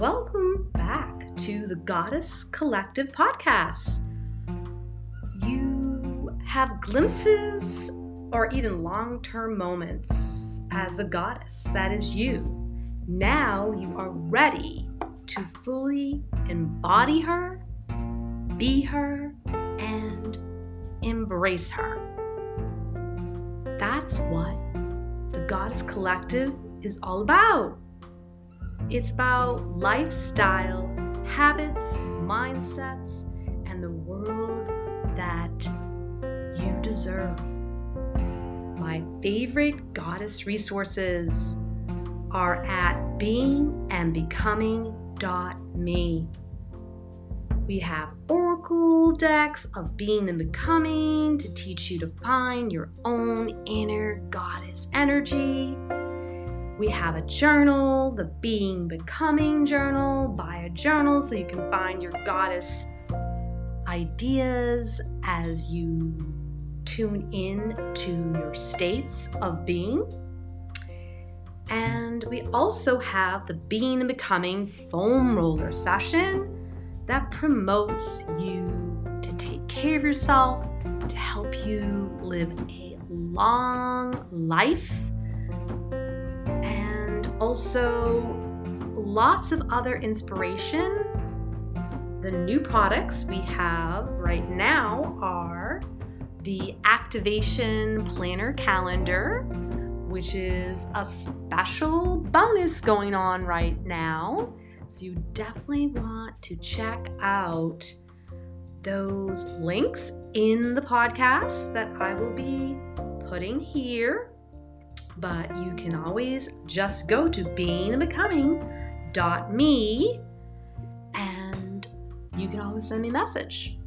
Welcome back to the Goddess Collective podcast. You have glimpses or even long term moments as a goddess. That is you. Now you are ready to fully embody her, be her, and embrace her. That's what the Goddess Collective is all about. It's about lifestyle, habits, mindsets, and the world that you deserve. My favorite goddess resources are at beingandbecoming.me. We have oracle decks of being and becoming to teach you to find your own inner goddess energy. We have a journal, the Being Becoming journal. Buy a journal so you can find your goddess ideas as you tune in to your states of being. And we also have the Being and Becoming foam roller session that promotes you to take care of yourself, to help you live a long life also lots of other inspiration. The new products we have right now are the Activation Planner Calendar, which is a special bonus going on right now. So you definitely want to check out those links in the podcast that I will be putting here but you can always just go to beingandbecoming.me and you can always send me a message.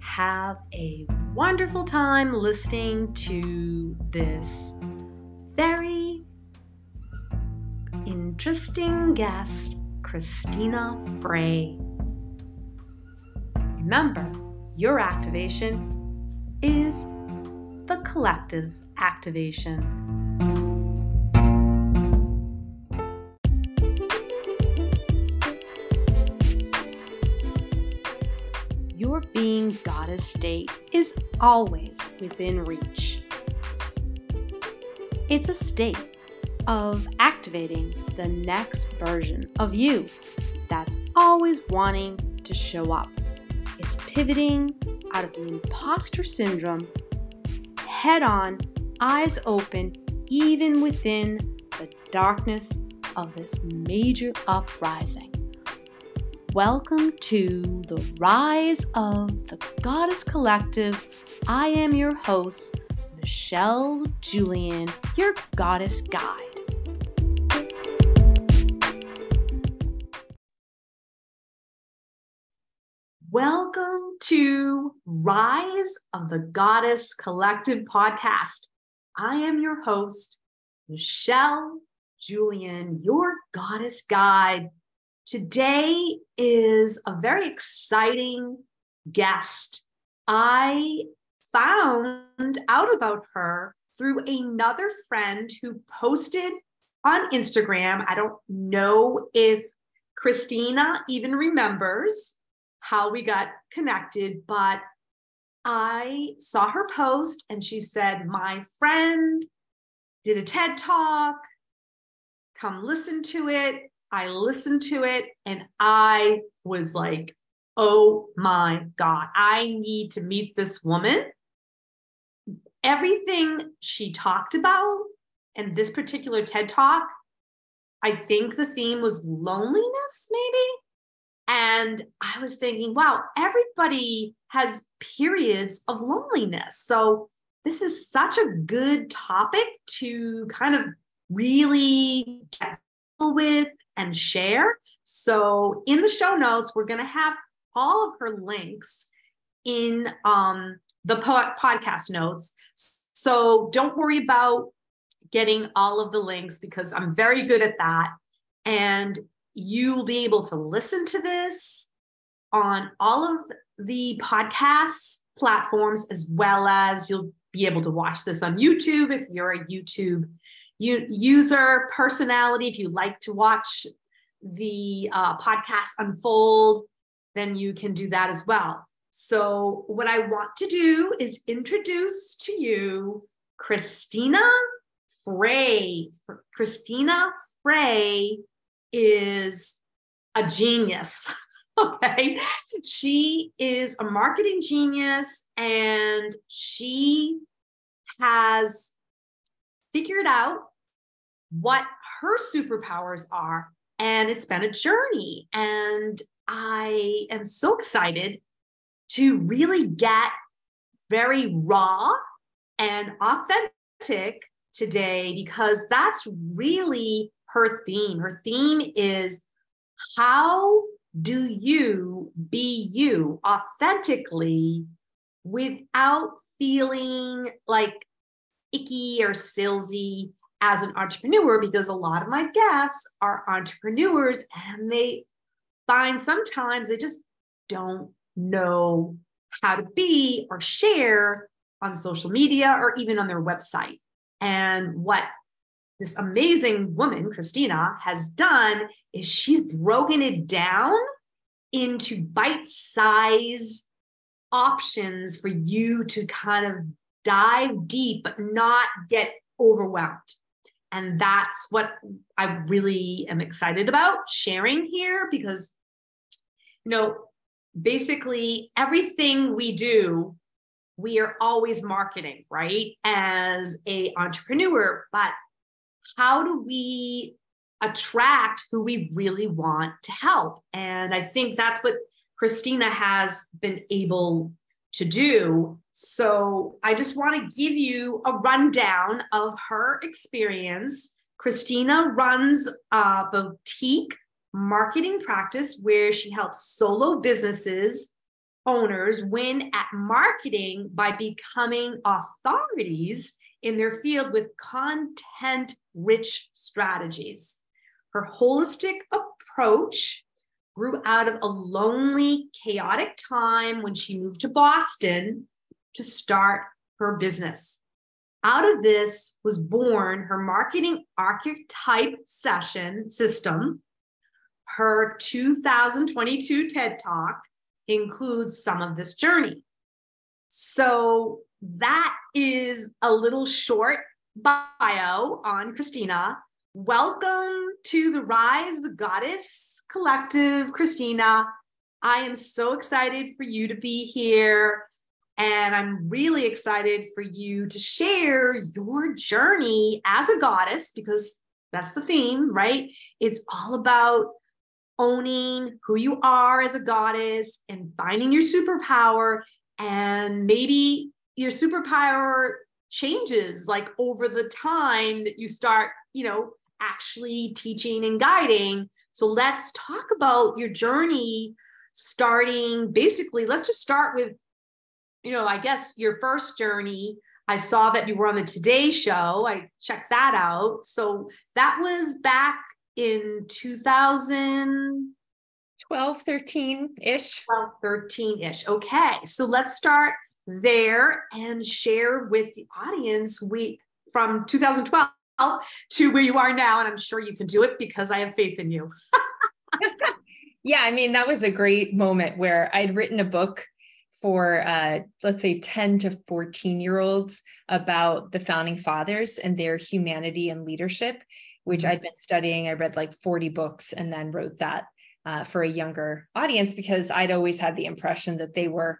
Have a wonderful time listening to this very interesting guest, Christina Frei. Remember, your activation is the collective's activation. Being goddess state is always within reach. It's a state of activating the next version of you that's always wanting to show up. It's pivoting out of the imposter syndrome head on, eyes open, even within the darkness of this major uprising. Welcome to the Rise of the Goddess Collective. I am your host, Michelle Julian, your goddess guide. Welcome to Rise of the Goddess Collective podcast. I am your host, Michelle Julian, your goddess guide. Today is a very exciting guest. I found out about her through another friend who posted on Instagram. I don't know if Christina even remembers how we got connected, but I saw her post and she said, My friend did a TED talk. Come listen to it. I listened to it and I was like, oh my God, I need to meet this woman. Everything she talked about and this particular TED talk, I think the theme was loneliness, maybe. And I was thinking, wow, everybody has periods of loneliness. So this is such a good topic to kind of really get with and share. So in the show notes, we're going to have all of her links in um, the po- podcast notes. So don't worry about getting all of the links because I'm very good at that. And you will be able to listen to this on all of the podcast platforms as well as you'll be able to watch this on YouTube if you're a YouTube user personality, if you like to watch the uh, podcast unfold, then you can do that as well. So, what I want to do is introduce to you Christina Frei. Christina Frei is a genius. okay. She is a marketing genius and she has figured out what her superpowers are. And it's been a journey. And I am so excited to really get very raw and authentic today because that's really her theme. Her theme is how do you be you authentically without feeling like icky or salesy as an entrepreneur? Because a lot of my guests are entrepreneurs and they find sometimes they just don't know how to be or share on social media or even on their website. And what this amazing woman, Christina, has done is she's broken it down into bite size options for you to kind of dive deep, but not get overwhelmed. And that's what I really am excited about sharing here because, you know, basically everything we do, we are always marketing, right? As a entrepreneur, but how do we attract who we really want to help? And I think that's what Christina has been able to do. So I just want to give you a rundown of her experience. Christina runs a boutique marketing practice where she helps solo businesses owners win at marketing by becoming authorities in their field with content rich strategies. Her holistic approach grew out of a lonely, chaotic time when she moved to Boston to start her business. Out of this was born her marketing archetype session system. Her 2022 TED Talk includes some of this journey. So that is a little short bio on Christina. Welcome to the Rise the Goddess Collective, Christina. I am so excited for you to be here. And I'm really excited for you to share your journey as a goddess because that's the theme, right? It's all about owning who you are as a goddess and finding your superpower. And maybe your superpower changes like over the time that you start, you know, actually teaching and guiding. So let's talk about your journey starting basically, let's just start with, you know, I guess your first journey. I saw that you were on the Today Show. I checked that out. So that was back in 2012, 13 ish. 12, 13 ish. Okay. So let's start there and share with the audience we from 2012 to where you are now and i'm sure you can do it because i have faith in you yeah i mean that was a great moment where i'd written a book for uh, let's say 10 to 14 year olds about the founding fathers and their humanity and leadership which mm-hmm. i'd been studying i read like 40 books and then wrote that uh, for a younger audience because i'd always had the impression that they were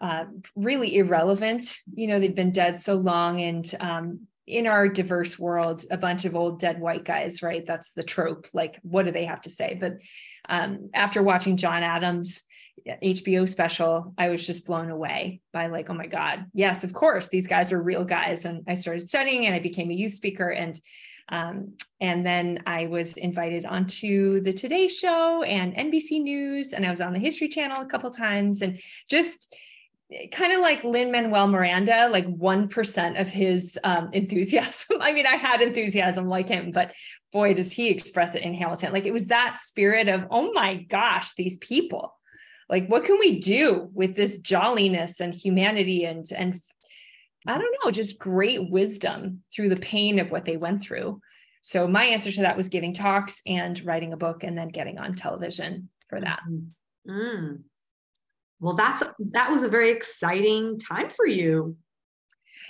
uh, really irrelevant. You know, they've been dead so long, and um, in our diverse world, a bunch of old dead white guys, right? That's the trope. Like, what do they have to say? But um, after watching John Adams' HBO special, I was just blown away by like, oh my God, yes, of course, these guys are real guys. And I started studying, and I became a youth speaker, and um, and then I was invited onto the Today Show and NBC News, and I was on the History Channel a couple times, and just kind of like Lin Manuel Miranda, like 1% of his um, enthusiasm. I mean, I had enthusiasm like him, but boy, does he express it in Hamilton. Like it was that spirit of, oh my gosh, these people. Like, what can we do with this jolliness and humanity and, and I don't know, just great wisdom through the pain of what they went through. So my answer to that was giving talks and writing a book and then getting on television for that. Mm-hmm. Mm. Well, that's that was a very exciting time for you.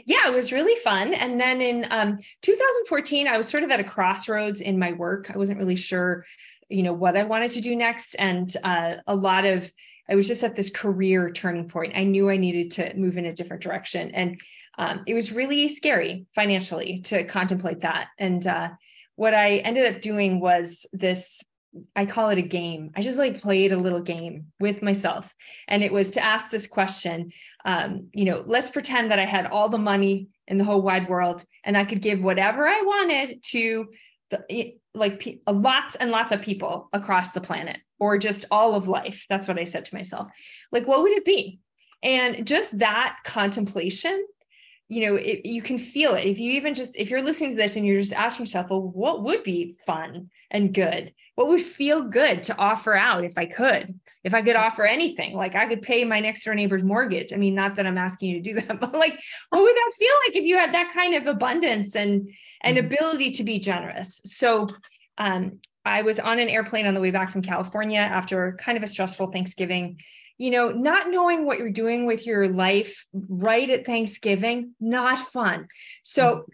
Yeah, it was really fun. And then in um, 2014, I was sort of at a crossroads in my work. I wasn't really sure, you know, what I wanted to do next, and uh, a lot of I was just at this career turning point. I knew I needed to move in a different direction, and um, it was really scary financially to contemplate that. And uh, what I ended up doing was this I call it a game. I just like played a little game with myself. And it was to ask this question um, you know, let's pretend that I had all the money in the whole wide world and I could give whatever I wanted to the, like lots and lots of people across the planet or just all of life. That's what I said to myself. Like, what would it be? And just that contemplation you know it, you can feel it if you even just if you're listening to this and you're just asking yourself well what would be fun and good what would feel good to offer out if i could if i could offer anything like i could pay my next door neighbor's mortgage i mean not that i'm asking you to do that but like what would that feel like if you had that kind of abundance and and mm-hmm. ability to be generous so um, i was on an airplane on the way back from california after kind of a stressful thanksgiving you know, not knowing what you're doing with your life right at Thanksgiving, not fun. So mm-hmm.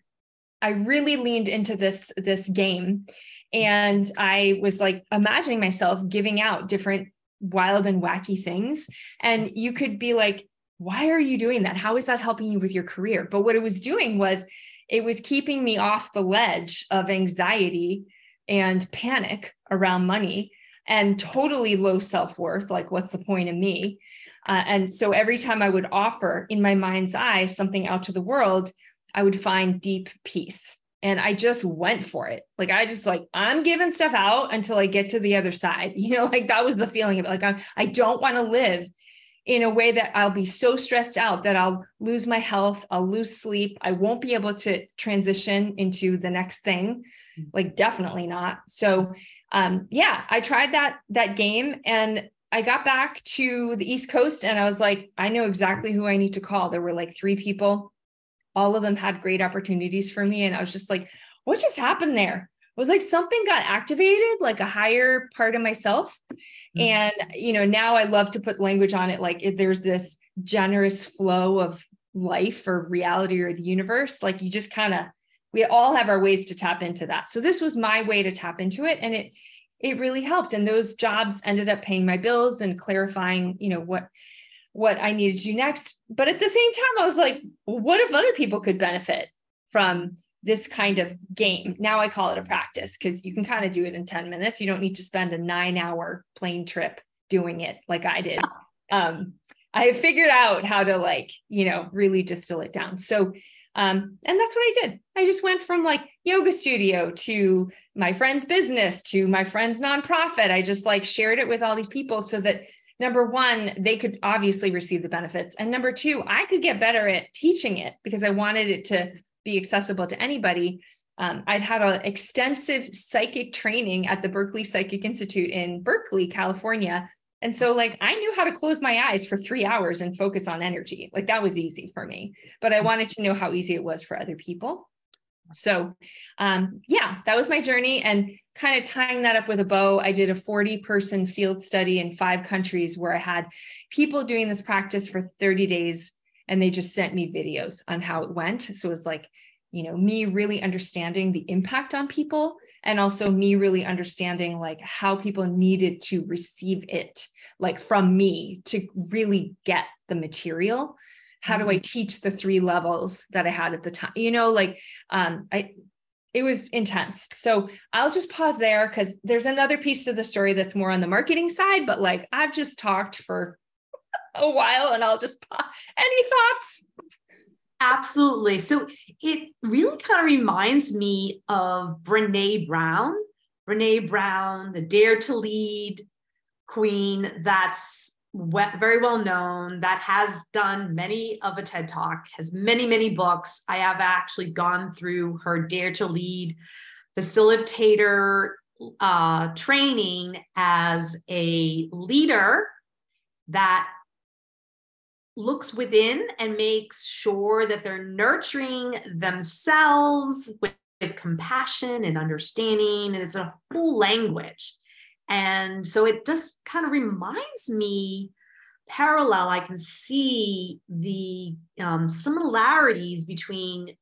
I really leaned into this this game and I was like imagining myself giving out different wild and wacky things and you could be like why are you doing that? How is that helping you with your career? But what it was doing was it was keeping me off the ledge of anxiety and panic around money and totally low self worth. Like, what's the point of me? Uh, and so every time I would offer in my mind's eye something out to the world, I would find deep peace. And I just went for it. Like, I just like, I'm giving stuff out until I get to the other side. You know, like that was the feeling of it. Like, I'm, I don't want to live in a way that I'll be so stressed out that I'll lose my health, I'll lose sleep, I won't be able to transition into the next thing. Mm. Like definitely not. So um, yeah, I tried that that game and I got back to the East Coast and I was like, I know exactly who I need to call. There were like three people. All of them had great opportunities for me. And I was just like, what just happened there? It was like something got activated, like a higher part of myself. Mm-hmm. And, you know, now I love to put language on it. Like there's this generous flow of life or reality or the universe, like you just kind of we all have our ways to tap into that so this was my way to tap into it and it it really helped and those jobs ended up paying my bills and clarifying you know what what i needed to do next. But at the same time i was like what if other people could benefit from this kind of game? Now i call it a practice because you can kind of do it in 10 minutes. You don't need to spend a nine hour plane trip doing it like i did. Um, i have figured out how to like you know really distill it down. So um, and that's what I did. I just went from like yoga studio to my friend's business to my friend's nonprofit. I just like shared it with all these people so that number one, they could obviously receive the benefits. And number two, I could get better at teaching it because I wanted it to be accessible to anybody. Um, I'd had an extensive psychic training at the Berkeley Psychic Institute in Berkeley, California, and so, like, I knew how to close my eyes for three hours and focus on energy. Like, that was easy for me. But I wanted to know how easy it was for other people. So, um, yeah, that was my journey. And kind of tying that up with a bow, I did a 40 person field study in five countries where I had people doing this practice for 30 days and they just sent me videos on how it went. So, it was like, you know, me really understanding the impact on people and also me really understanding like how people needed to receive it like from me to really get the material how do i mm-hmm. teach the three levels that i had at the time you know like um i it was intense so i'll just pause there because there's another piece to the story that's more on the marketing side but like i've just talked for a while and i'll just pause. any thoughts Absolutely. So it really kind of reminds me of Brene Brown. Brene Brown, the Dare to Lead queen, that's very well known, that has done many of a TED Talk, has many, many books. I have actually gone through her Dare to Lead facilitator uh, training as a leader that looks within and makes sure that they're nurturing themselves with compassion and understanding, and it's a whole language. And so it just kind of reminds me parallel, I can see the um, similarities between,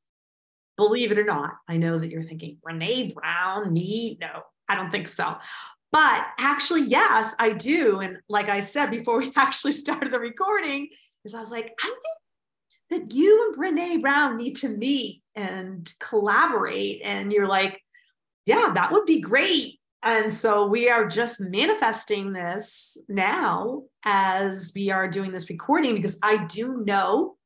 believe it or not, I know that you're thinking Brene Brown, me. No, I don't think so. But actually, yes, I do. And like I said before we actually started the recording, is I was like, I think that you and Brene Brown need to meet and collaborate. And you're like, yeah, that would be great. And so we are just manifesting this now as we are doing this recording because I do know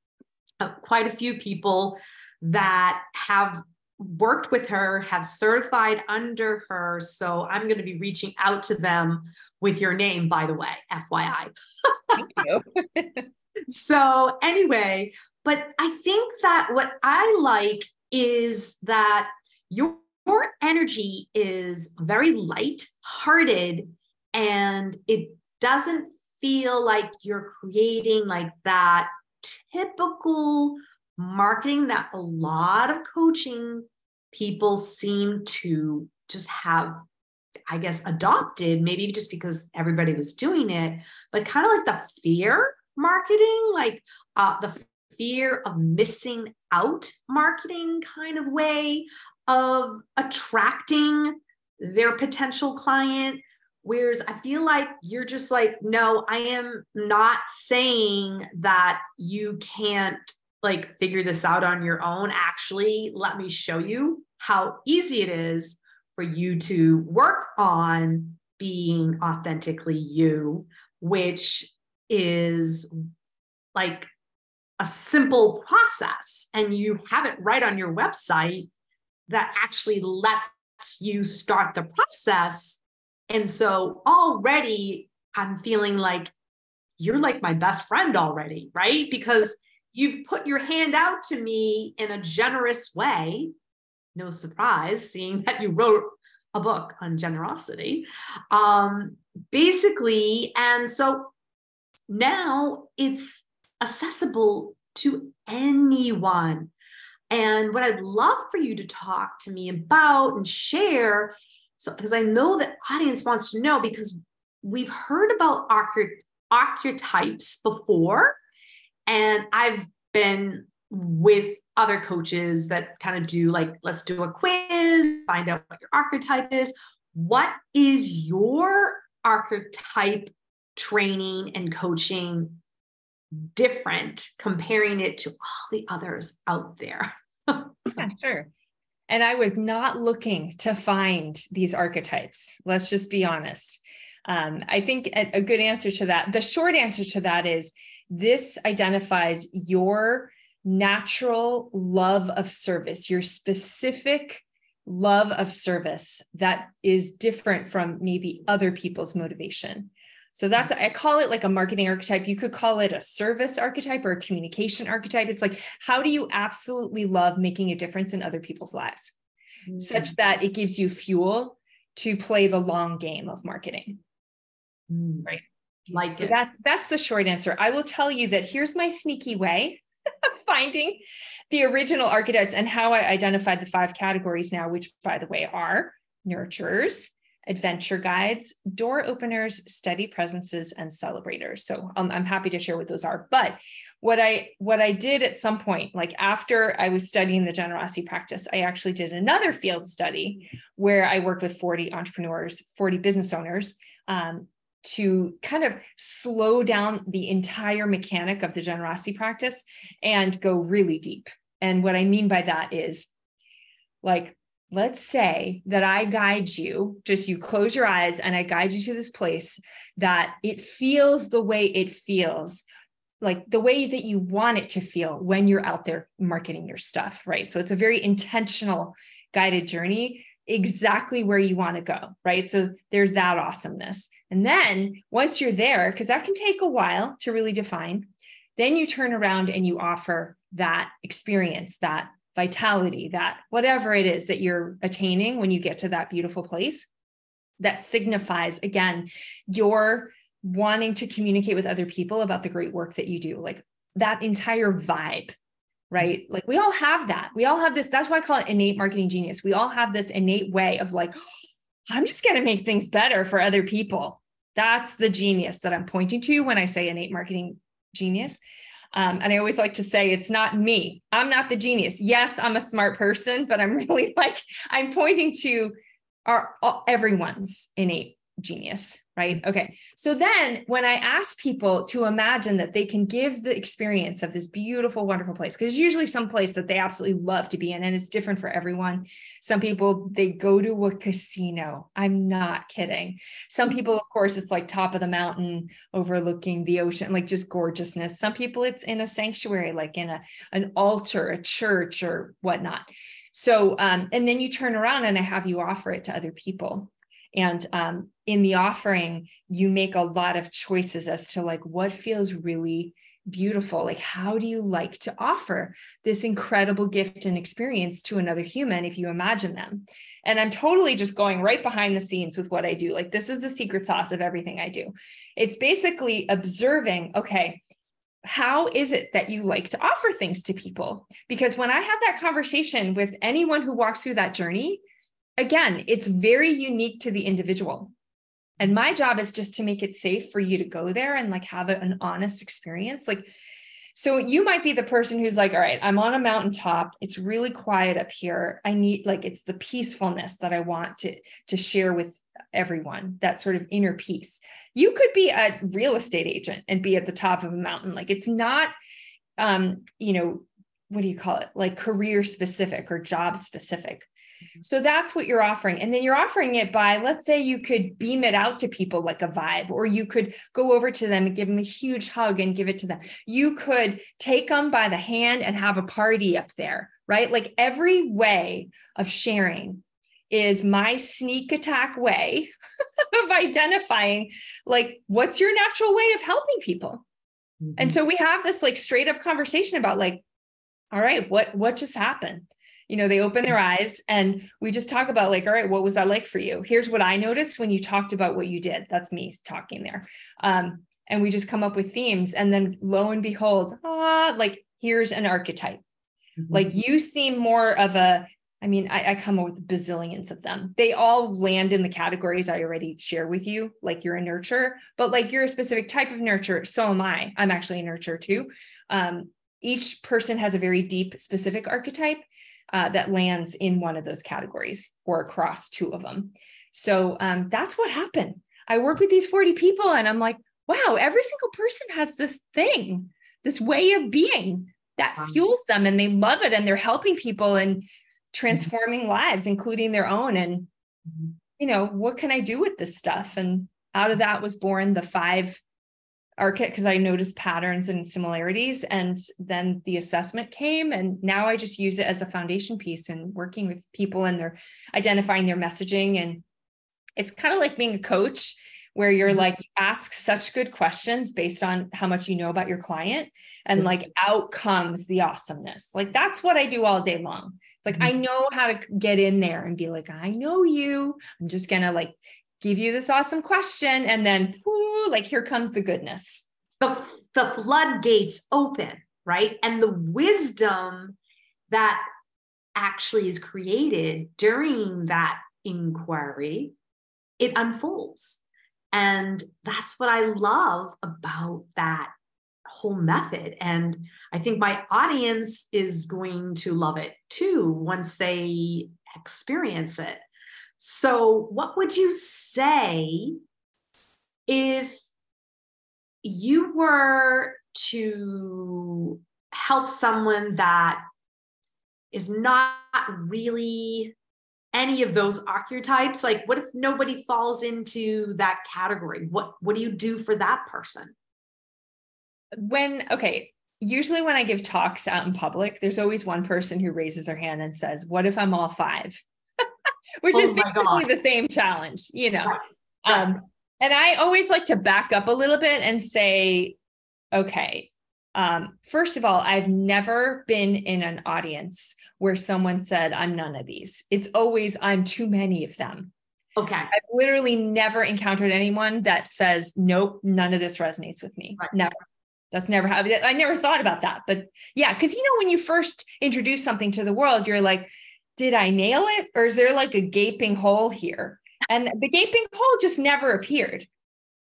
uh, quite a few people that have worked with her, have certified under her. So I'm going to be reaching out to them with your name, by the way, FYI. Thank you. so, anyway, but I think that what I like is that your your energy is very light hearted and it doesn't feel like you're creating like that typical marketing that a lot of coaching people seem to just have i guess adopted maybe just because everybody was doing it but kind of like the fear marketing like uh, the fear of missing out marketing kind of way of attracting their potential client. Whereas I feel like you're just like, no, I am not saying that you can't like figure this out on your own. Actually, let me show you how easy it is for you to work on being authentically you, which is like a simple process. And you have it right on your website that actually lets you start the process. And so already I'm feeling like you're like my best friend already, right? Because you've put your hand out to me in a generous way. No surprise, seeing that you wrote a book on generosity. Um, basically, and so now it's accessible to anyone. And what I'd love for you to talk to me about and share, so because I know that audience wants to know because we've heard about archetypes before, and I've been with other coaches that kind of do like let's do a quiz, find out what your archetype is. What is your archetype training and coaching different comparing it to all the others out there. yeah, sure. And I was not looking to find these archetypes. Let's just be honest. Um, I think a, a good answer to that, the short answer to that is this identifies your natural love of service, your specific love of service that is different from maybe other people's motivation. So that's, I call it like a marketing archetype. You could call it a service archetype or a communication archetype. It's like, how do you absolutely love making a difference in other people's lives mm-hmm. such that it gives you fuel to play the long game of marketing? Mm-hmm. Right. Like so it. that's that's the short answer. I will tell you that here's my sneaky way of finding the original archetypes and how I identified the five categories now, which by the way are nurturers, adventure guides, door openers, steady presences, and celebrators. So um, I'm happy to share what those are. But what I what I did at some point, like after I was studying the generosity practice, I actually did another field study where I worked with 40 entrepreneurs, 40 business owners. Um, to kind of slow down the entire mechanic of the generosity practice and go really deep. And what I mean by that is like let's say that I guide you, just you close your eyes and I guide you to this place that it feels the way it feels, like the way that you want it to feel when you're out there marketing your stuff, right? So it's a very intentional guided journey exactly where you want to go, right? So there's that awesomeness. And then once you're there, because that can take a while to really define, then you turn around and you offer that experience, that vitality, that whatever it is that you're attaining when you get to that beautiful place, that signifies, again, your wanting to communicate with other people about the great work that you do. Like that entire vibe right? Like we all have that. We all have this. That's why I call it innate marketing genius. We all have this innate way of like, I'm just going to make things better for other people. That's the genius that I'm pointing to when I say innate marketing genius. Um, and I always like to say, it's not me. I'm not the genius. Yes, I'm a smart person, but I'm really like, I'm pointing to our everyone's innate genius, right? Okay. So then when I ask people to imagine that they can give the experience of this beautiful, wonderful place, because it's usually some place that they absolutely love to be in, and it's different for everyone. Some people, they go to a casino. I'm not kidding. Some people, of course, it's like top of the mountain overlooking the ocean, like just gorgeousness. Some people, it's in a sanctuary, like in a, an altar, a church, or whatnot. So, um, and then you turn around and I have you offer it to other people. And um, in the offering, you make a lot of choices as to like what feels really beautiful. Like, how do you like to offer this incredible gift and experience to another human if you imagine them? And I'm totally just going right behind the scenes with what I do. Like, this is the secret sauce of everything I do. It's basically observing, okay, how is it that you like to offer things to people? Because when I have that conversation with anyone who walks through that journey, again, it's very unique to the individual. And my job is just to make it safe for you to go there and like have an honest experience. Like, so you might be the person who's like, all right, I'm on a mountaintop. It's really quiet up here. I need like it's the peacefulness that I want to to share with everyone, that sort of inner peace. You could be a real estate agent and be at the top of a mountain. Like it's not um, you know, what do you call it? Like career specific or job specific. So that's what you're offering. And then you're offering it by, let's say you could beam it out to people like a vibe, or you could go over to them and give them a huge hug and give it to them. You could take them by the hand and have a party up there, right? Like every way of sharing is my sneak attack way of identifying like what's your natural way of helping people. Mm-hmm. And so we have this like straight up conversation about like, all right, what what just happened? You know they open their eyes and we just talk about like all right what was that like for you here's what i noticed when you talked about what you did that's me talking there um, and we just come up with themes and then lo and behold ah like here's an archetype mm-hmm. like you seem more of a I mean, I, I, come up with bazillions of them. They all land in the categories I already share with you, like you're a nurturer but like you're a specific type of nurturer So am I. I'm actually a nurturer too. Um, each person has a very deep, specific archetype uh, that lands in one of those categories or across two of them. So um, that's what happened. I work with these 40 people and I'm like, wow, every single person has this thing, this way of being that fuels them and they love it and they're helping people and transforming mm-hmm. lives, including their own. And, mm-hmm. you know, what can I do with this stuff? And out of that was born the five architect because I noticed patterns and similarities. And then the assessment came, and now I just use it as a foundation piece and working with people and they're identifying their messaging. And it's kind of like being a coach where you're mm-hmm. like ask such good questions based on how much you know about your client and like out comes the awesomeness like that's what i do all day long it's like i mm-hmm. know how to get in there and be like i know you i'm just gonna like give you this awesome question and then whoo, like here comes the goodness. The, the floodgates open right? And the wisdom that actually is created during that inquiry it unfolds. And that's what i love about that whole method. And i think my audience is going to love it too once they experience it so, what would you say if you were to help someone that is not really any of those archetypes? Like, what if nobody falls into that category? What What do you do for that person? When okay, usually when I give talks out in public, there's always one person who raises their hand and says, "What if I'm all five? Which oh is basically the same challenge, you know. Right. Um, and I always like to back up a little bit and say, okay, um, first of all, I've never been in an audience where someone said, I'm none of these. It's always, I'm too many of them. Okay. I've literally never encountered anyone that says, nope, none of this resonates with me. Right. Never. That's never how I never thought about that. But yeah, because you know, when you first introduce something to the world, you're like, did I nail it? Or is there like a gaping hole here? And the gaping hole just never appeared.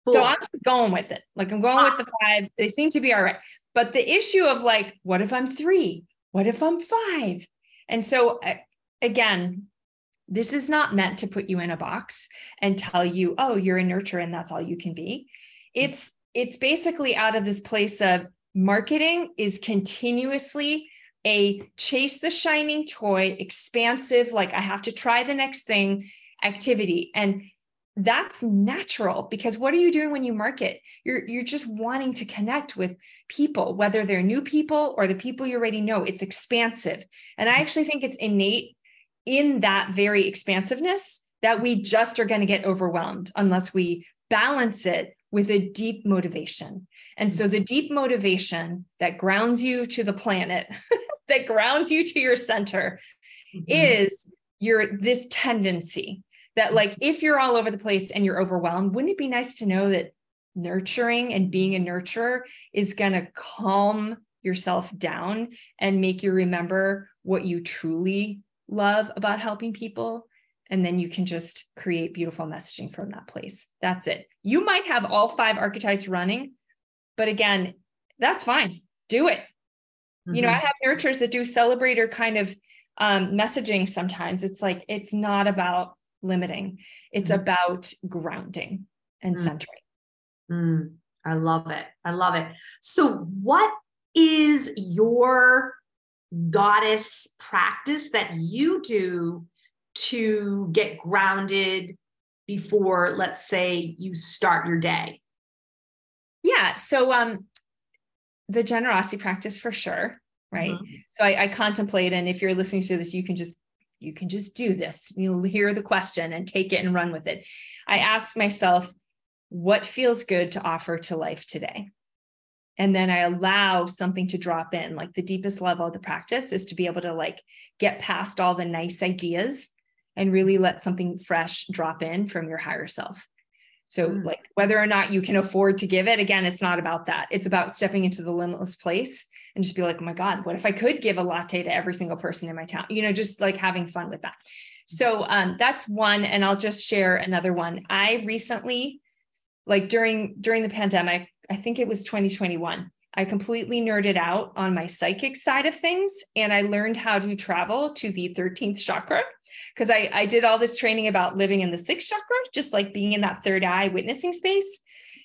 Cool. So I'm just going with it. Like I'm going awesome. with the five. They seem to be all right. But the issue of like, what if I'm three? What if I'm five? And so again, this is not meant to put you in a box and tell you, oh, you're a nurturer and that's all you can be. It's it's basically out of this place of marketing is continuously a chase the shining toy, expansive, like I have to try the next thing activity. And that's natural because what are you doing when you market? You're you're just wanting to connect with people whether they're new people or the people you already know. It's expansive. And i actually think it's innate in that very expansiveness that we just are going to get overwhelmed unless we balance it with a deep motivation. And so the deep motivation that grounds you to the planet that grounds you to your center mm-hmm. is your this tendency that like if you're all over the place and you're overwhelmed wouldn't it be nice to know that nurturing and being a nurturer is going to calm yourself down and make you remember what you truly love about helping people? And then you can just create beautiful messaging from that place. That's it. You might have all five archetypes running but again that's fine. Do it mm-hmm. you know i mm-hmm. have nurturers that do celebrator kind of um, messaging sometimes it's like it's not about limiting. It's mm about grounding and mm centering. Mm. I love it. I love it. So, what is your goddess practice that you do to get grounded before, let's say, you start your day? Yeah. So, um, the generosity practice for sure. Right. Mm-hmm. So I, I contemplate, and if you're listening to this, you can just you can just do this. You'll hear the question and take it and run with it. I ask myself, what feels good to offer to life today? And then I allow something to drop in. Like the deepest level of the practice is to be able to like get past all the nice ideas and really let something fresh drop in from your higher self. So, mm. like whether or not you can afford to give it, again, it's not about that. It's about stepping into the limitless place and just be like, oh my God, what if I could give a latte to every single person in my town? You know, just like having fun with that. So um, that's one. And I'll just share another one. I recently, like during during the pandemic, I think it was 2021. I completely nerded out on my psychic side of things and I learned how to travel to the 13th chakra because I, I did all this training about living in the sixth chakra, just like being in that third eye witnessing space.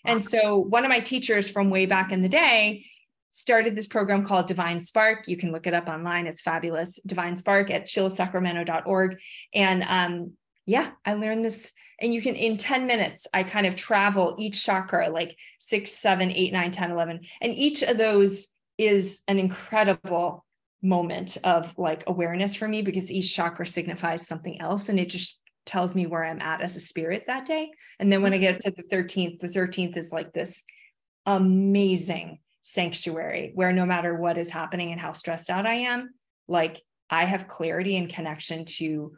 And so one of my teachers from way back in the day, started this program called Divine Spark. You can look it up online. It's fabulous. Divine Spark at chillsacramento.org. And um, yeah, I learned this. And you can, in 10 minutes, I kind of travel each chakra like six, seven, eight, nine, 10, 11. And each of those is an incredible moment of like awareness for me because each chakra signifies something else. And it just tells me where I'm at as a spirit that day. And then when I get mm-hmm. to the 13th, the 13th is like this amazing sanctuary where no matter what is happening and how stressed out I am, like I have clarity and connection to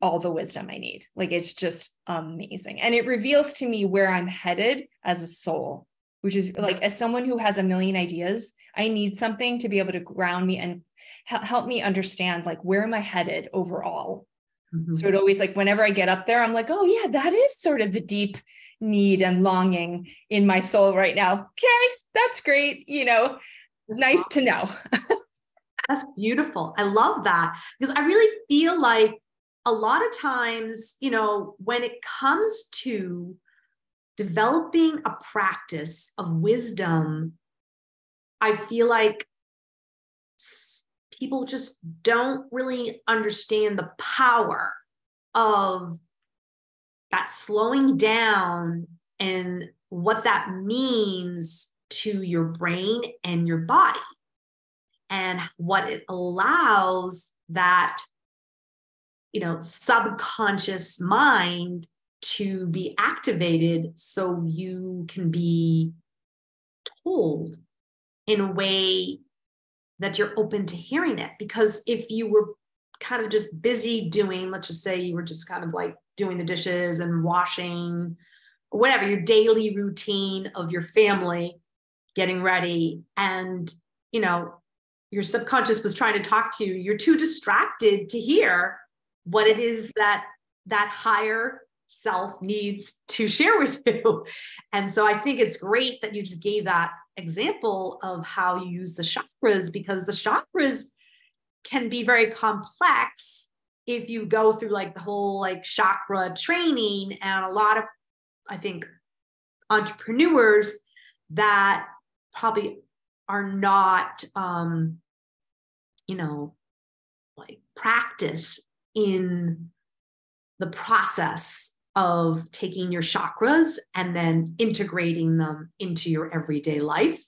all the wisdom I need. Like it's just amazing. And it reveals to me where I'm headed as a soul, which is like as someone who has a million ideas, I need something to be able to ground me and help me understand like where am I headed overall. Mm-hmm. So it always like whenever I get up there, I'm like, oh yeah, that is sort of the deep need and longing in my soul right now. Okay, that's great. You know, that's nice awesome. to know. that's beautiful. I love that because I really feel like a lot of times, you know, when it comes to developing a practice of wisdom, I feel like people just don't really understand the power of that slowing down and what that means to your brain and your body. And what it allows that you know subconscious mind to be activated so you can be told in a way that you're open to hearing it. Because if you were kind of just busy doing let's just say you were just kind of like doing the dishes and washing whatever your daily routine of your family getting ready and you know your subconscious was trying to talk to you you're too distracted to hear what it is that that higher self needs to share with you. And so i think it's great that you just gave that example of how you use the chakras because the chakras can be very complex if you go through like the whole like chakra training and a lot of i think entrepreneurs that probably are not um you know like practice in the process of taking your chakras and then integrating them into your everyday life.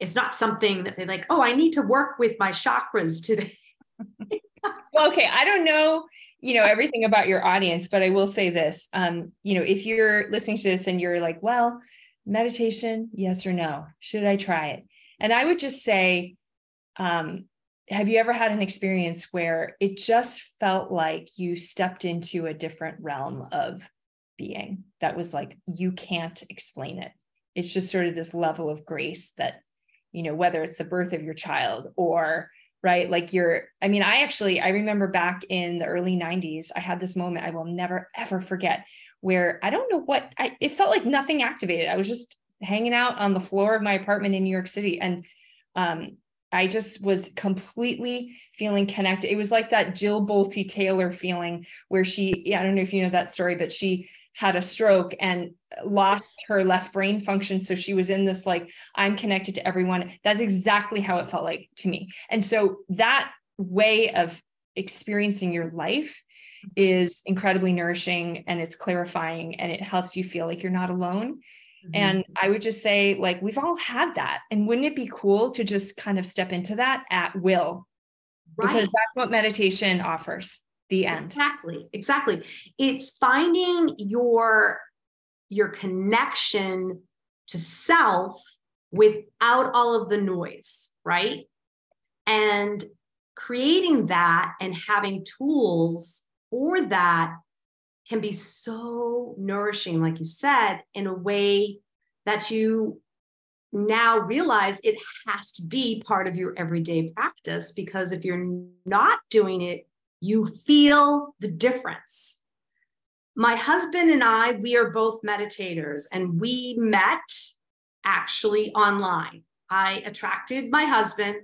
It's not something that they like oh i need to work with my chakras today. Well okay i don't know you know everything about your audience but i will say this um you know if you're listening to this and you're like well meditation yes or no should i try it? And i would just say um have you ever had an experience where it just felt like you stepped into a different realm of being that was like you can't explain it it's just sort of this level of grace that you know whether it's the birth of your child or right like you're i mean i actually i remember back in the early 90s i had this moment i will never ever forget where i don't know what I, it felt like nothing activated i was just hanging out on the floor of my apartment in new york city and um, I just was completely feeling connected. It was like that Jill Bolte Taylor feeling where she, I don't know if you know that story, but she had a stroke and lost her left brain function. So she was in this like, I'm connected to everyone. That's exactly how it felt like to me. And so that way of experiencing your life is incredibly nourishing and it's clarifying and it helps you feel like you're not alone. Mm-hmm. And I would just say, like, we've all had that. And wouldn't it be cool to just kind of step into that at will? Right. Because that's what meditation offers the end. Exactly exactly. It's finding your your connection to self without all of the noise right? And creating that and having tools for that can be so nourishing like you said in a way that you now realize it has to be part of your everyday practice because if you're not doing it you feel the difference. My husband and I, we are both meditators, and we met actually online. I attracted my husband,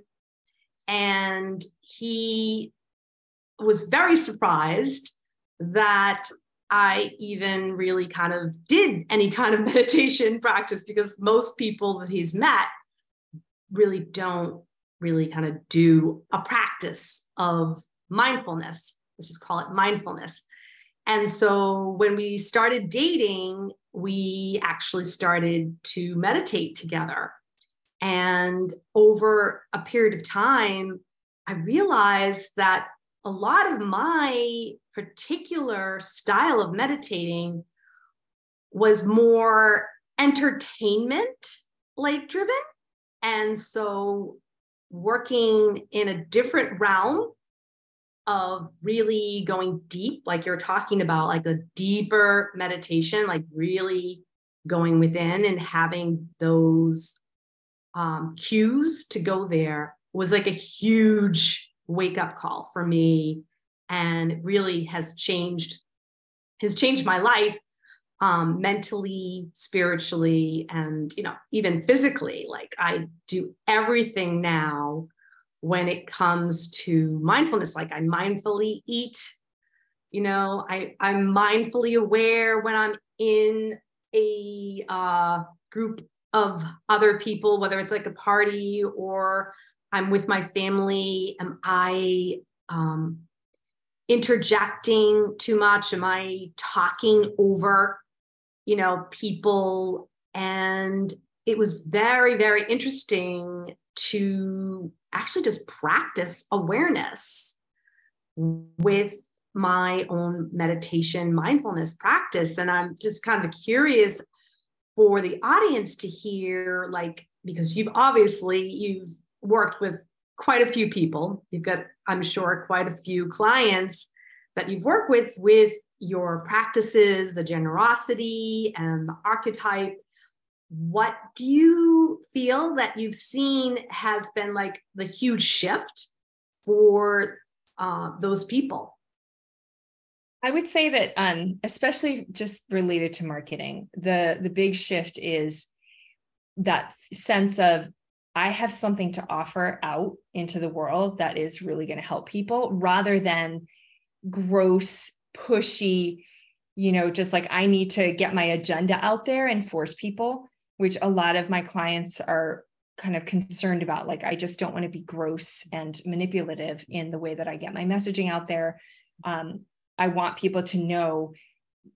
and he was very surprised that I even really kind of did any kind of meditation practice because most people that he's met really don't really kind of do a practice of mindfulness. Let's just call it mindfulness. And so when we started dating, we actually started to meditate together. And over a period of time, I realized that a lot of my particular style of meditating was more entertainment like driven. And so working in a different realm of really going deep, like you're talking about, like a deeper meditation, like really going within and having those um, cues to go there was like a huge wake up call for me. And really has changed, has changed my life um, mentally, spiritually, and, you know, even physically. Like I do everything now when it comes to mindfulness like i mindfully eat you know i i'm mindfully aware when i'm in a uh, group of other people whether it's like a party or i'm with my family am i um, interjecting too much? Am i talking over you know people? And it was very very interesting to actually just practice awareness with my own meditation mindfulness practice. And i'm just kind of curious for the audience to hear like because you've obviously you've worked with quite a few people. You've got i'm sure quite a few clients that you've worked with with your practices the generosity and the archetype what do you feel that you've seen has been like the huge shift for uh, those people? I would say that, um, especially just related to marketing, the the big shift is that sense of I have something to offer out into the world that is really going to help people, rather than gross, pushy, you know, just like I need to get my agenda out there and force people, which a lot of my clients are kind of concerned about. Like, I just don't want to be gross and manipulative in the way that I get my messaging out there. Um, I want people to know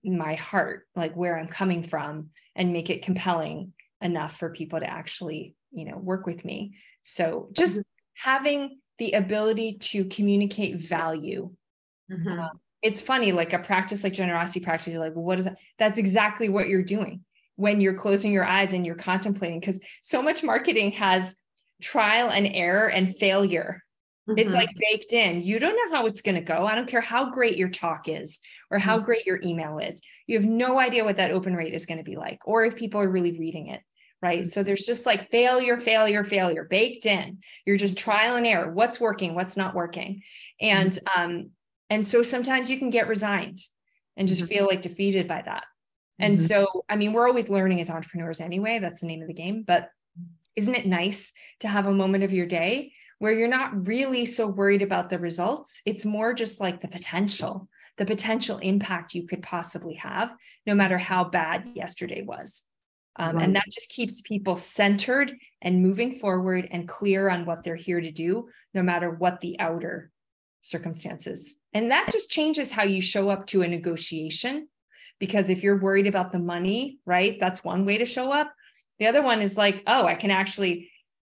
my heart, like where I'm coming from, and make it compelling enough for people to actually, you know, work with me. So just mm-hmm. having the ability to communicate value. Mm-hmm. Um, it's funny, like a practice like generosity practice, you're like, well, what is that? That's exactly what you're doing when you're closing your eyes and you're contemplating, because so much marketing has trial and error and failure Mm-hmm. It's like baked in. You don't know how it's going to go. I don't care how great your talk is or how mm-hmm. great your email is. You have no idea what that open rate is going to be like or if people are really reading it. Right. Mm-hmm. So there's just like failure, failure, failure baked in. You're just trial and error. What's working? What's not working? And, mm-hmm. um, and so sometimes you can get resigned and just mm-hmm. feel like defeated by that. And mm-hmm. so, I mean, we're always learning as entrepreneurs anyway. That's the name of the game. But isn't it nice to have a moment of your day where you're not really so worried about the results. It's more just like the potential, the potential impact you could possibly have, no matter how bad yesterday was. Um, right. And that just keeps people centered and moving forward and clear on what they're here to do, no matter what the outer circumstances. And that just changes how you show up to a negotiation. Because if you're worried about the money, right, that's one way to show up. The other one is like, oh, I can actually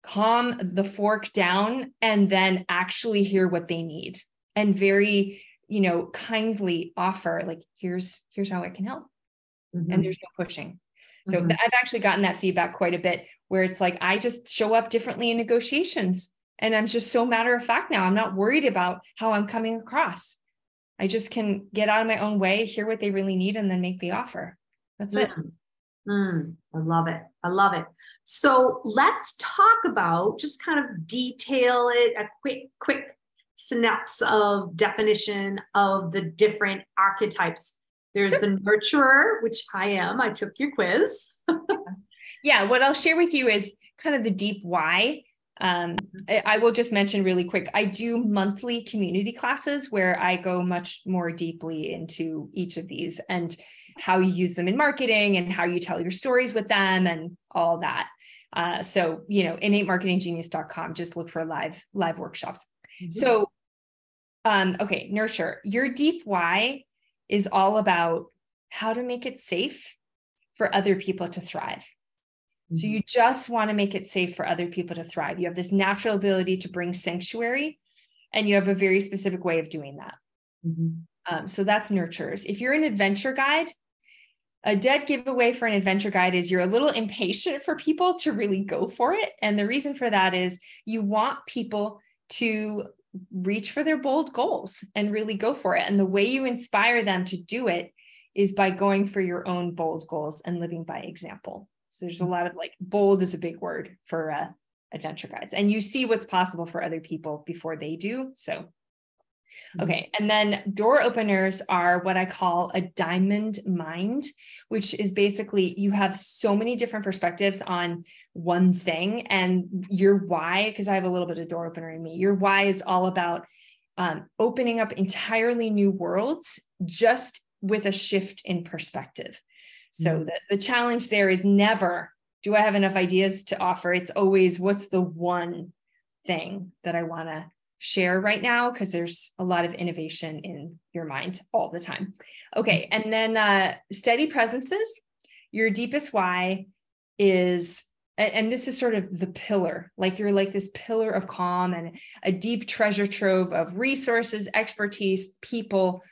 calm the fork down and then actually hear what they need and very you know kindly offer like here's here's how i can help mm-hmm. and there's no pushing so mm-hmm. i've actually gotten that feedback quite a bit where it's like i just show up differently in negotiations and i'm just so matter of fact now i'm not worried about how i'm coming across i just can get out of my own way hear what they really need and then make the offer that's mm-hmm. it Mm, I love it. I love it. So let's talk about just kind of detail it a quick, quick synapse of definition of the different archetypes. There's the nurturer, which I am. I took your quiz. yeah, what I'll share with you is kind of the deep why. Um, mm-hmm. I will just mention really quick I do monthly community classes where I go much more deeply into each of these. And how you use them in marketing and how you tell your stories with them and all that. Uh, so, you know, innatemarketinggenius.com, just look for live, live workshops. Mm-hmm. So, um, okay, nurture, your deep why is all about how to make it safe for other people to thrive. Mm-hmm. So you just want to make it safe for other people to thrive. You have this natural ability to bring sanctuary, and you have a very specific way of doing that. Mm-hmm. Um, so that's nurtures. If you're an adventure guide, a dead giveaway for an adventure guide is you're a little impatient for people to really go for it. And the reason for that is you want people to reach for their bold goals and really go for it. And the way you inspire them to do it is by going for your own bold goals and living by example. So there's a lot of like bold is a big word for uh, adventure guides, and you see what's possible for other people before they do. So Mm-hmm. Okay. And then door openers are what I call a diamond mind, which is basically you have so many different perspectives on one thing. And your why, because I have a little bit of door opener in me, your why is all about um, opening up entirely new worlds just with a shift in perspective. So mm-hmm. the, the challenge there is never do I have enough ideas to offer? It's always what's the one thing that I want to share right now because there's a lot of innovation in your mind all the time. Okay, and then uh, steady presences. Your deepest why is, and this is sort of the pillar, like you're like this pillar of calm and a deep treasure trove of resources, expertise, people,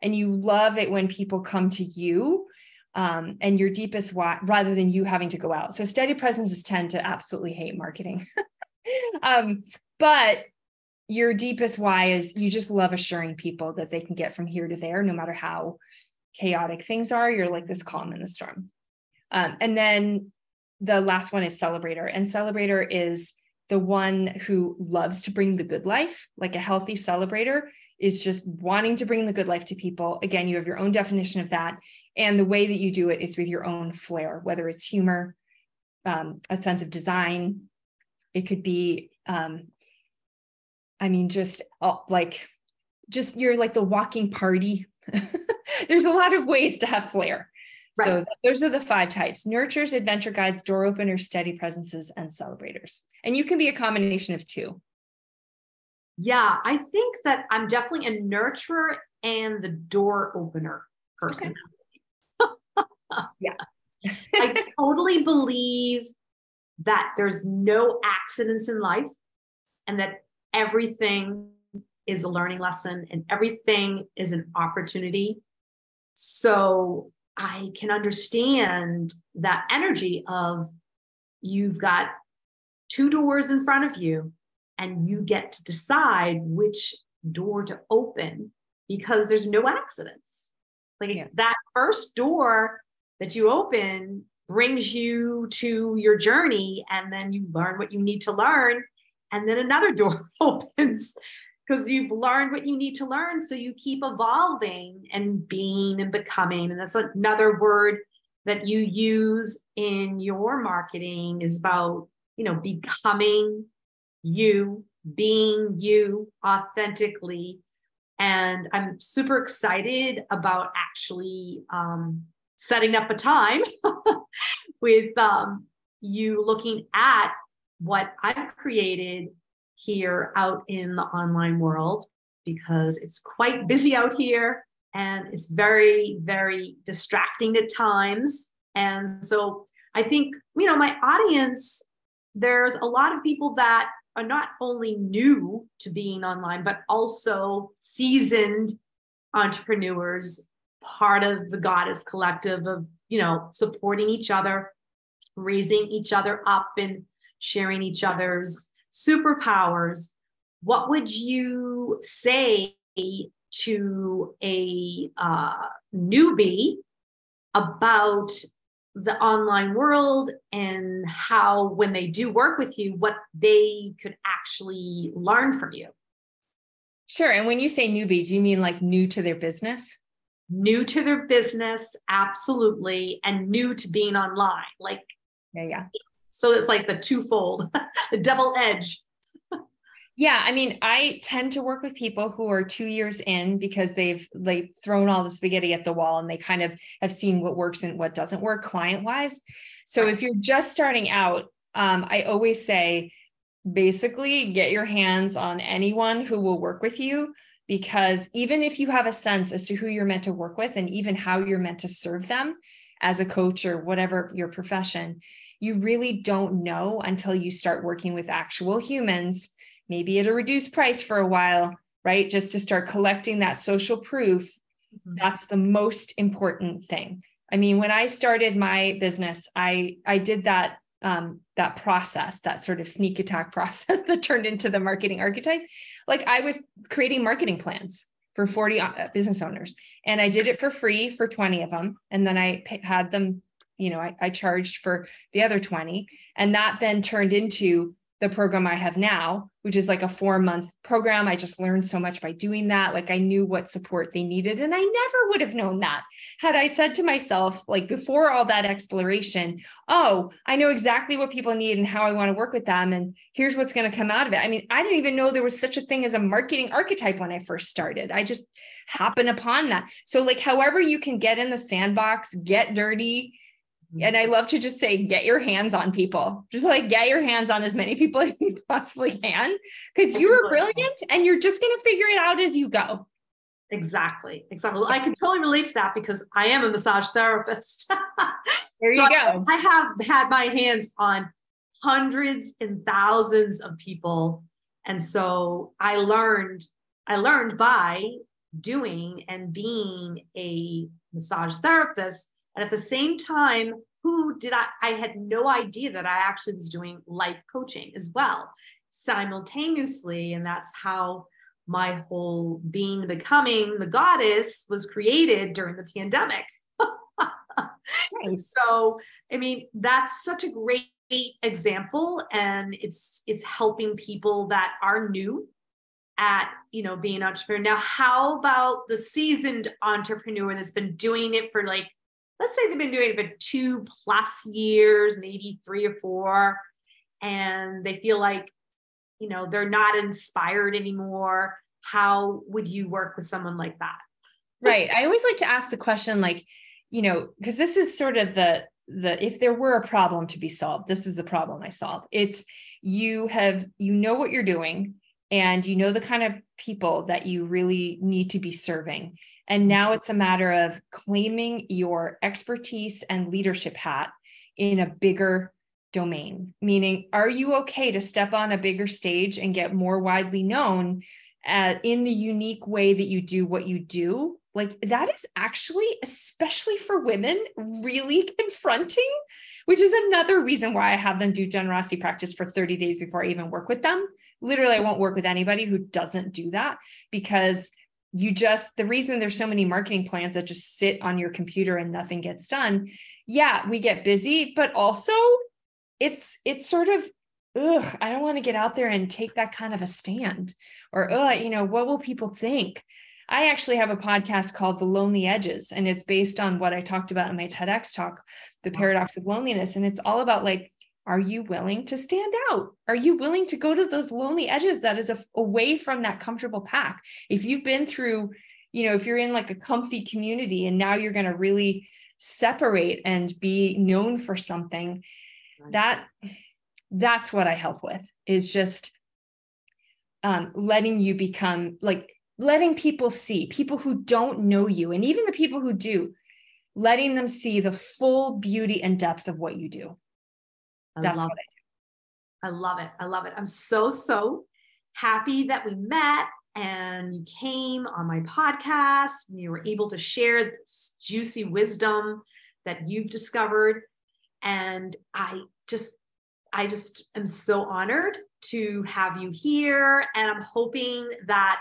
and you love it when people come to you. Um, and your deepest why rather than you having to go out. So steady presences tend to absolutely hate marketing. um, but your deepest why is you just love assuring people that they can get from here to there, no matter how chaotic things are. You're like this calm in the storm. Um, and then the last one is celebrator. And celebrator is the one who loves to bring the good life, like a healthy celebrator is just wanting to bring the good life to people. Again, you have your own definition of that. And the way that you do it is with your own flair, whether it's humor, um, a sense of design. It could be, um, I mean, just uh, like, just you're like the walking party. There's a lot of ways to have flair. Right. So those are the five types nurturers, adventure guides, door openers, steady presences, and celebrators. And you can be a combination of two. Yeah, I think that I'm definitely a nurturer and the door opener person. Okay. yeah. I totally believe that there's no accidents in life and that everything is a learning lesson and everything is an opportunity. So I can understand that energy of you've got two doors in front of you and you get to decide which door to open because there's no accidents. Like yeah. that first door that you open brings you to your journey and then you learn what you need to learn and then another door opens because you've learned what you need to learn. So you keep evolving and being and becoming. And that's another word that you use in your marketing is about, you know, becoming you, being you authentically. And I'm super excited about actually um, setting up a time with um, you looking at what I've created here out in the online world because it's quite busy out here and it's very, very distracting at times. And so I think, you know, my audience, there's a lot of people that are not only new to being online, but also seasoned entrepreneurs, part of the Goddess Collective of, you know, supporting each other, raising each other up and sharing each other's superpowers, what would you say to a uh, newbie about the online world and how, when they do work with you, what they could actually learn from you? Sure. And when you say newbie, do you mean like new to their business? New to their business, absolutely. And new to being online. Like, yeah, yeah. So it's like the twofold, the double edge. yeah, I mean, I tend to work with people who are two years in because they've like thrown all the spaghetti at the wall and they kind of have seen what works and what doesn't work client wise. So if you're just starting out, um, I always say, basically, get your hands on anyone who will work with you because even if you have a sense as to who you're meant to work with and even how you're meant to serve them as a coach or whatever your profession, you really don't know until you start working with actual humans, maybe at a reduced price for a while, right? Just to start collecting that social proof. Mm-hmm. That's the most important thing. I mean, when I started my business, I I did that um, that process, that sort of sneak attack process that turned into the marketing archetype. Like I was creating marketing plans for 40 uh, business owners, and I did it for free for 20 of them, and then I had them you know, I, I charged for the other 20. And that then turned into the program I have now, which is like a four month program. I just learned so much by doing that. Like I knew what support they needed. And I never would have known that had I said to myself, like before all that exploration, oh, I know exactly what people need and how I want to work with them. And here's what's going to come out of it. I mean, I didn't even know there was such a thing as a marketing archetype when I first started. I just happened upon that. So, like, however you can get in the sandbox, get dirty, Mm-hmm. and I love to just say, get your hands on people. Just like get your hands on as many people as you possibly can because you are brilliant and you're just going to figure it out as you go. Exactly. Exactly. I can totally relate to that because I am a massage therapist. there you so go. I, I have had my hands on hundreds and thousands of people. And so I learned, I learned by doing and being a massage therapist and at the same time, who did I? I had no idea that I actually was doing life coaching as well simultaneously. And that's how my whole being becoming the goddess was created during the pandemic. Right. So, I mean, that's such a great example and it's it's helping people that are new at you know being an entrepreneur now how about the seasoned entrepreneur that's been doing it for like let's say they've been doing it for two plus years maybe three or four and they feel like you know they're not inspired anymore how would you work with someone like that? Right. I always like to ask the question like you know because this is sort of the the if there were a problem to be solved this is the problem i solve. It's you have you know what you're doing and you know the kind of people that you really need to be serving and now it's a matter of claiming your expertise and leadership hat in a bigger domain. Meaning are you okay to step on a bigger stage and get more widely known at, in the unique way that you do what you do? Like that is actually especially for women really confronting which is another reason why i have them do generosity practice for 30 days before i even work with them. Literally i won't work with anybody who doesn't do that because you just the reason there's so many marketing plans that just sit on your computer and nothing gets done yeah we get busy but also it's it's sort of ugh i don't want to get out there and take that kind of a stand or ugh you know what will people think I actually have a podcast called The Lonely Edges, and it's based on what I talked about in my TEDx talk, The Paradox of Loneliness. And it's all about like, are you willing to stand out? Are you willing to go to those lonely edges that is a, away from that comfortable pack? If you've been through, you know, if you're in like a comfy community and now you're going to really separate and be known for something, that that's what I help with is just um, letting you become like letting people see people who don't know you and even the people who do letting them see the full beauty and depth of what you do I that's love what i do. I love it. I love it. I'm so so happy that we met and you came on my podcast and you were able to share this juicy wisdom that you've discovered. And i just i just am so honored to have you here. And i'm hoping that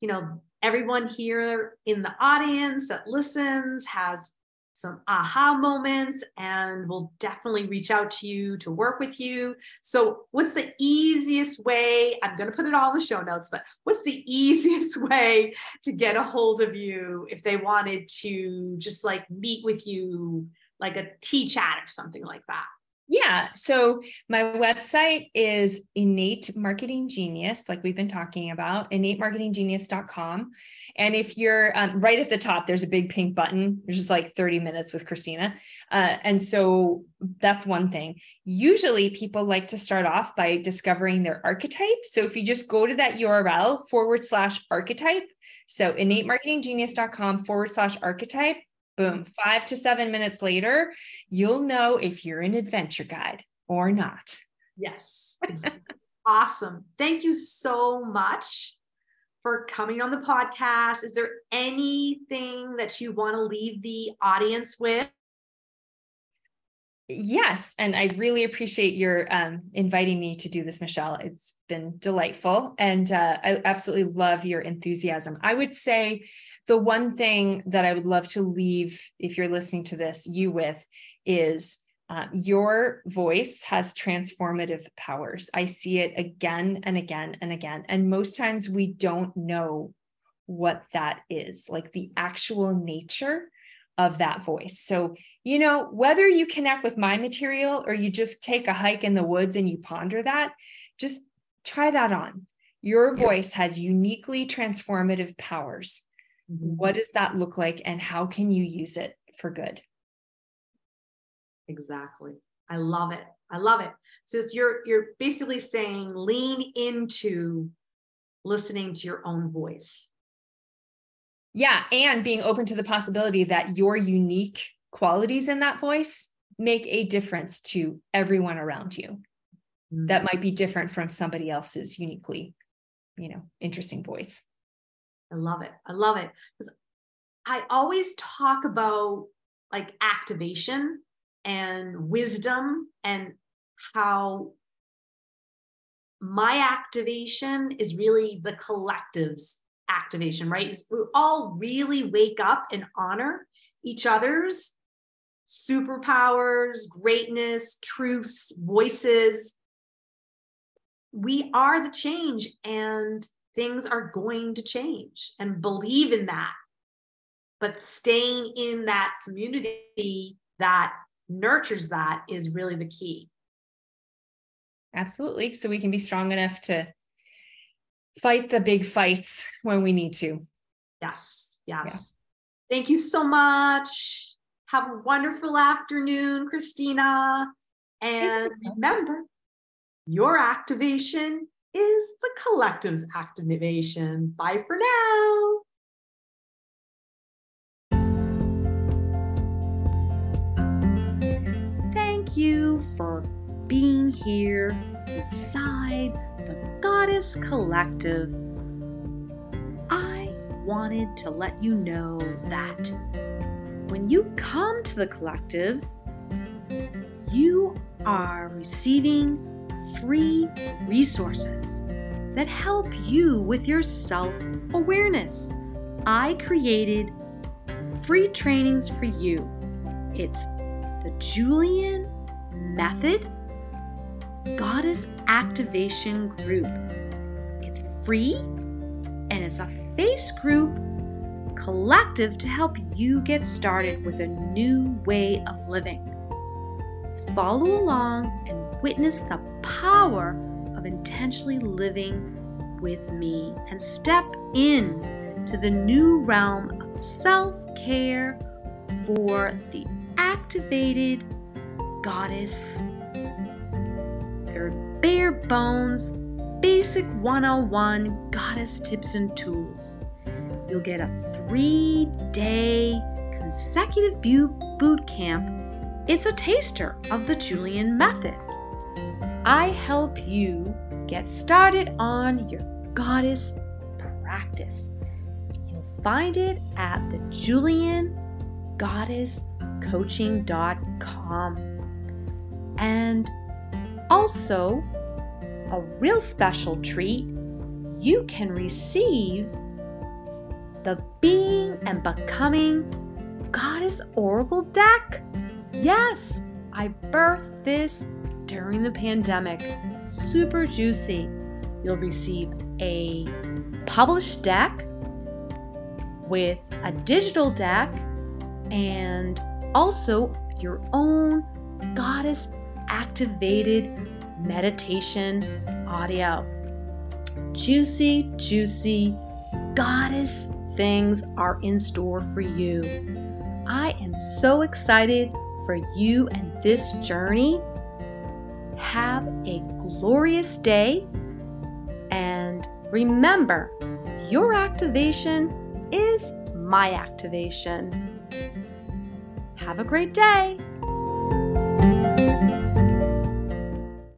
you know, everyone here in the audience that listens has some aha moments and we'll definitely reach out to you to work with you. So, what's the easiest way? I'm going to put it all in the show notes, but what's the easiest way to get a hold of you if they wanted to just like meet with you, like a tea chat or something like that? Yeah. So my website is innate marketing genius, like we've been talking about, innatemarketinggenius.com. And if you're um, right at the top, there's a big pink button. There's just like 30 minutes with Christina. Uh, and so that's one thing. Usually people like to start off by discovering their archetype. So if you just go to that URL forward slash archetype, so innatemarketinggenius.com forward slash archetype, Boom. Five to seven minutes later, you'll know if you're an adventure guide or not. Yes. awesome. Thank you so much for coming on the podcast. Is there anything that you want to leave the audience with? Yes, and I really appreciate your um, inviting me to do this, Michelle. It's been delightful, and uh, I absolutely love your enthusiasm. I would say the one thing that I would love to leave, if you're listening to this, you with is uh, your voice has transformative powers. I see it again and again and again. And most times we don't know what that is, like the actual nature of that voice. So, you know, whether you connect with my material or you just take a hike in the woods and you ponder that, just try that on. Your voice has uniquely transformative powers. What does that look like and how can you use it for good? Exactly. I love it. I love it. So you're you're basically saying lean into listening to your own voice. Yeah, and being open to the possibility that your unique qualities in that voice make a difference to everyone around you. Mm-hmm. That might be different from somebody else's uniquely, you know, interesting voice. I love it. I love it. Because I always talk about like activation and wisdom and how my activation is really the collective's activation, right? we all really wake up and honor each other's superpowers, greatness, truths, voices. We are the change, and things are going to change, and believe in that. But staying in that community that nurtures that is really the key. Absolutely. So we can be strong enough to fight the big fights when we need to. Yes. Yes. Yeah. Thank you so much. Have a wonderful afternoon, Christina. And remember, your activation is the collective's activation. Bye for now. Thank you for being here inside the Goddess Collective. I wanted to let you know that when you come to the collective, you are receiving free resources that help you with your self awareness. I created free trainings for you. It's the Julian Method Goddess Activation Group. It's free and it's a face group collective to help you get started with a new way of living. Follow along and witness the power of intentionally living with me and step in to the new realm of self care for the activated goddess. They're bare bones, basic 101 goddess tips and tools you'll get a three day consecutive boot camp. It's a taster of the Julian method. I help you get started on your goddess practice. You'll find it at the juliangoddesscoaching.com. And also, a real special treat, you can receive the Being and Becoming Goddess Oracle deck? Yes, I birthed this during the pandemic. Super juicy. You'll receive a published deck with a digital deck and also your own goddess activated meditation audio. Juicy, juicy goddess things are in store for you. I am so excited for you and this journey. Have a glorious day. And remember, your activation is my activation. Have a great day.